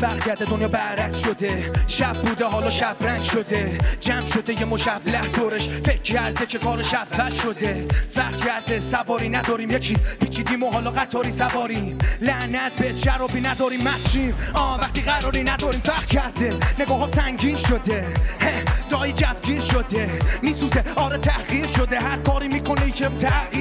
کرده دنیا برعکس شده. شب بوده حالا شب رنگ شده. جمع شده یه مشبله دورش فکر کرده که کارش اول شده. فرق کرده سواری نداریم. یکی پیچیدیم و حالا قطاری سواریم. لعنت به جرابی نداریم مچیم. آه وقتی قراری نداریم. فرق کرده. نگاه ها سنگین شده. دایی جفگیر شده. میسوزه. آره تغییر شده. هر کاری می‌کنه که تغییر.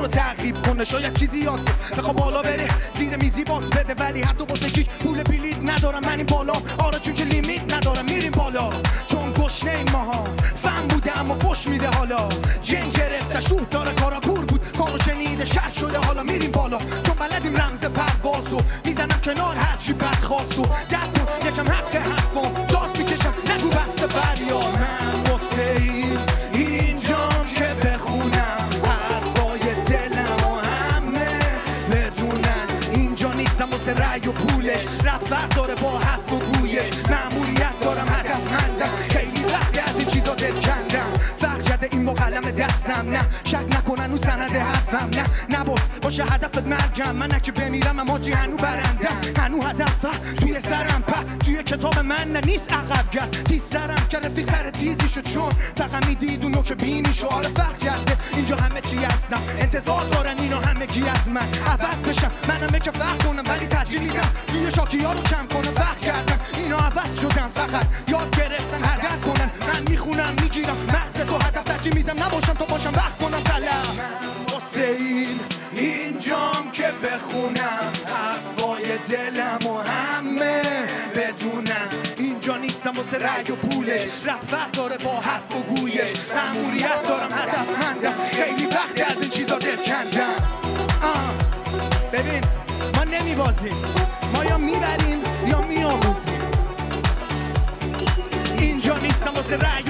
رو تغییر کنه. شاید چیزی یاد بخوا بالا بره. زیر میزی باز بده ولی حتی واسه کیک پول بلیت ندارم. من این بالا آره چون که لیمیت ندارم. میریم بالا. چون گشنه این ماها فهم بوده اما فش میده حالا. جن گرفته شوه داره کارا کور بود. کارو شنیده شر شده حالا میریم بالا. چون بلدیم رمز پروازو می‌زنم کنار هرچی بد خواستو درد کن یکم حق واسه رأی و پولش. داره با حرف و گویش. معمولیت دارم هدف مندم خیلی وقت از این چیزا دل کندم فرق این با قلم دستم. نه شک نکنن اون سند حرفم نه نباس باشه هدفت مرگم. من که بمیرم اما هنو برندم. هنو هدف توی سرم په توی کتاب من نه نیست عقب گرد تیز سرم که رفی سر تیزی شد چون. فقط می‌دید اونو که بینی آره فرق کرده. اینجا همه چی هستم. انتظار دارن اینا همه گی از من. عوض بشم. من همه که فرق کنم ولی ترجیح میدم. یه شاکی ها رو کم کنم. فرق کردم. اینا عوض شدن. فقط یاد گرفتن هدف کنن. من می‌خونم می‌گیرم. مغز تو هدف ترجیح میدم. نباشم تو باشم. وقت کنم. سلام. این اینجام که بخونم حرفای دلم و همه بدونم. اینجا نیستم واسه رأی و پولش فرق داره با حرف و گویش. معمولیت دارم هدف مندم. خیلی وقت از این چیزا دل کندم. ببین ما نمیبازیم. ما یا می‌بریم یا میآموزیم. اینجا نیستم واسه رأی